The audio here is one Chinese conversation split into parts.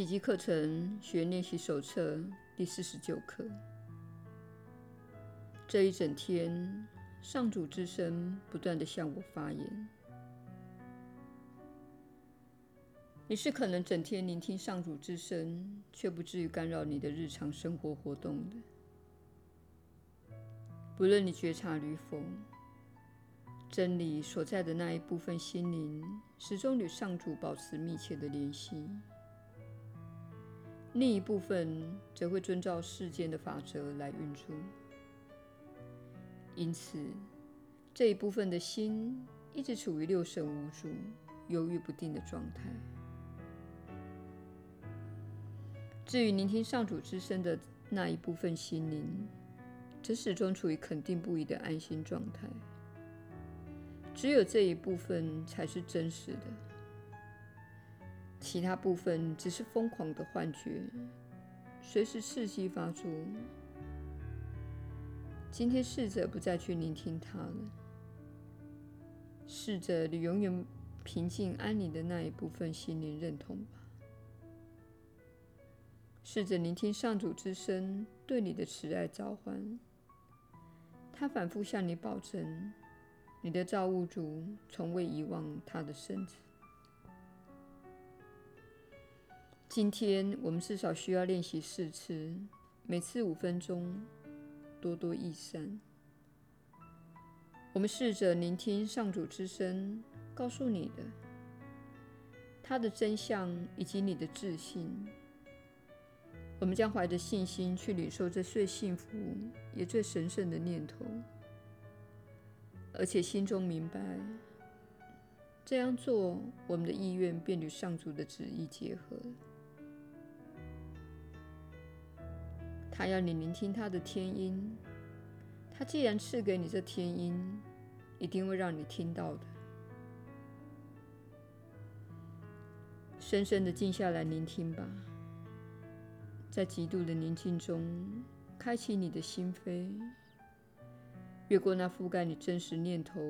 奇迹课程学练习手册第四十九课。这一整天，上主之声不断地向我发言。你是可能整天聆听上主之声，却不至于干扰你的日常生活活动的。不论你觉察与否，真理所在的那一部分心灵，始终与上主保持密切的联系。另一部分则会遵照世间的法则来运作，因此这一部分的心一直处于六神无主、犹豫不定的状态。至于聆听上主之声的那一部分心灵，则始终处于肯定不移的安心状态。只有这一部分才是真实的。其他部分只是疯狂的幻觉，随时伺机发作。今天试着不再去聆听它了，试着与永远平静安宁的那一部分心灵认同吧。试着聆听上主之声对你的慈爱召唤，他反复向你保证，你的造物主从未遗忘他的圣子。今天我们至少需要练习四次，每次五分钟，多多益善。我们试着聆听上主之声，告诉你的，他的真相以及你的自信。我们将怀着信心去领受这最幸福也最神圣的念头，而且心中明白，这样做，我们的意愿便与上主的旨意结合。他要你聆听他的天音，他既然赐给你这天音，一定会让你听到的。深深的静下来聆听吧，在极度的宁静中，开启你的心扉，越过那覆盖你真实念头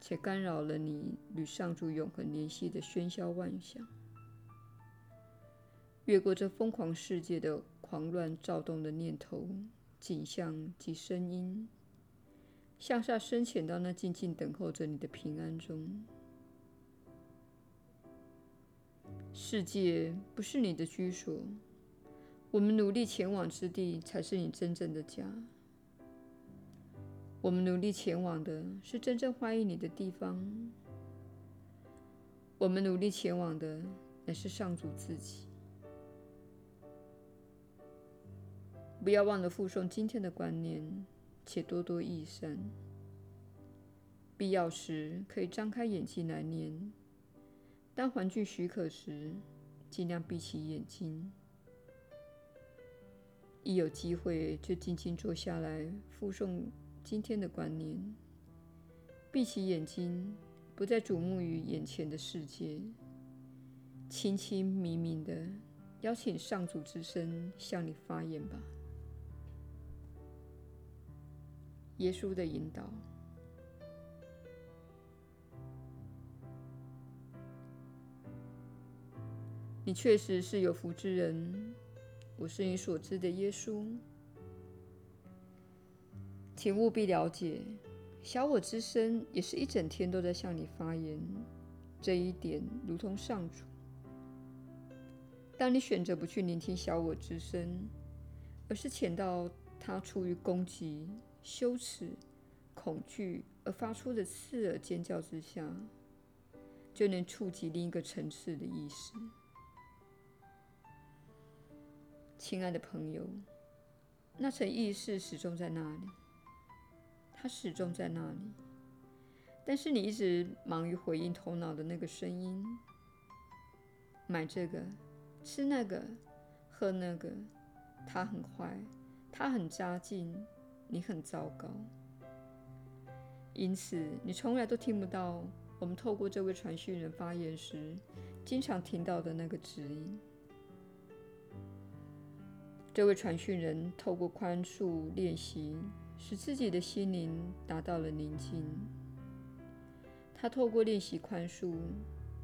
且干扰了你与上主永恒联系的喧嚣万象，越过这疯狂世界的。狂乱躁动的念头、景象及声音，向下深潜到那静静等候着你的平安中。世界不是你的居所，我们努力前往之地才是你真正的家。我们努力前往的是真正欢迎你的地方。我们努力前往的乃是上主自己。不要忘了附诵今天的观念，且多多益善。必要时可以张开眼睛来念，当环境许可时，尽量闭起眼睛。一有机会就静静坐下来附诵今天的观念，闭起眼睛，不再瞩目于眼前的世界，轻轻明明的邀请上主之声向你发言吧。耶稣的引导，你确实是有福之人。我是你所知的耶稣，请务必了解，小我之身也是一整天都在向你发言。这一点如同上主。当你选择不去聆听小我之声，而是潜到他出于攻击。羞耻、恐惧而发出的刺耳尖叫之下，就能触及另一个层次的意识。亲爱的朋友，那层意识始终在那里，它始终在那里。但是你一直忙于回应头脑的那个声音：买这个，吃那个，喝那个，它很坏，它很扎劲。你很糟糕，因此你从来都听不到我们透过这位传讯人发言时经常听到的那个指引。这位传讯人透过宽恕练习，使自己的心灵达到了宁静。他透过练习宽恕，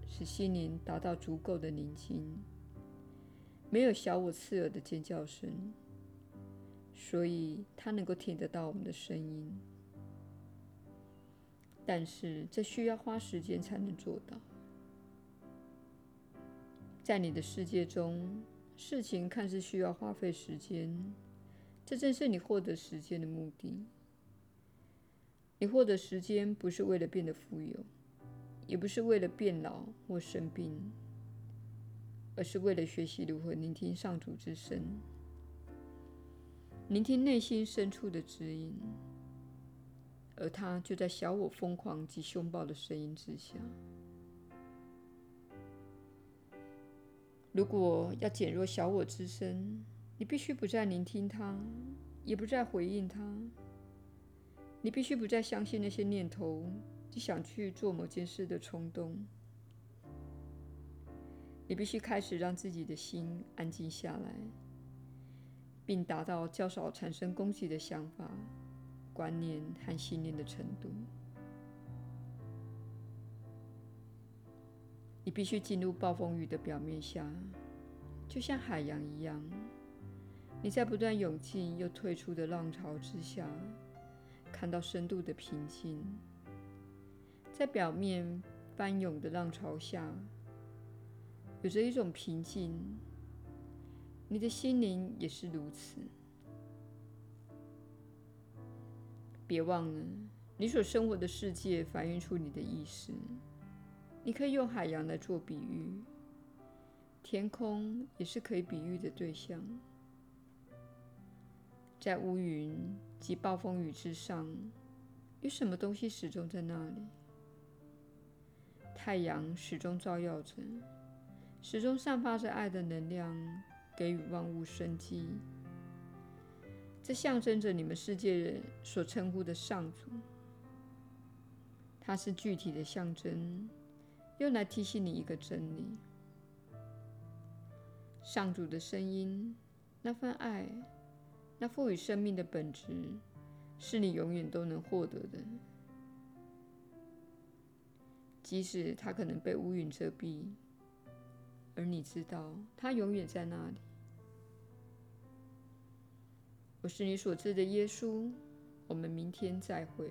使心灵达到足够的宁静，没有小我刺耳的尖叫声，所以它能够听得到我们的声音。但是这需要花时间才能做到。在你的世界中，事情看似需要花费时间，这正是你获得时间的目的。你获得时间不是为了变得富有，也不是为了变老或生病，而是为了学习如何聆听上主之声，聆听内心深处的指引。而他就在小我疯狂及凶暴的声音之下。如果要减弱小我之声，你必须不再聆听他，也不再回应他。你必须不再相信那些念头及想去做某件事的冲动。你必须开始让自己的心安静下来，并达到较少产生攻击的想法。观念和信念的程度，你必须进入暴风雨的表面下，就像海洋一样。你在不断涌进又退出的浪潮之下，看到深度的平静。在表面翻涌的浪潮下，有着一种平静。你的心灵也是如此。别忘了，你所生活的世界反映出你的意识。你可以用海洋来做比喻，天空也是可以比喻的对象。在乌云及暴风雨之上，有什么东西始终在那里？太阳始终照耀着，始终散发着爱的能量，给予万物生机。这象征着你们世界人所称呼的上主，它是具体的象征，用来提醒你一个真理：上主的声音，那份爱，那赋予生命的本质，是你永远都能获得的，即使它可能被乌云遮蔽，你知道他永远在那里。我是你所知的耶稣，我们明天再会。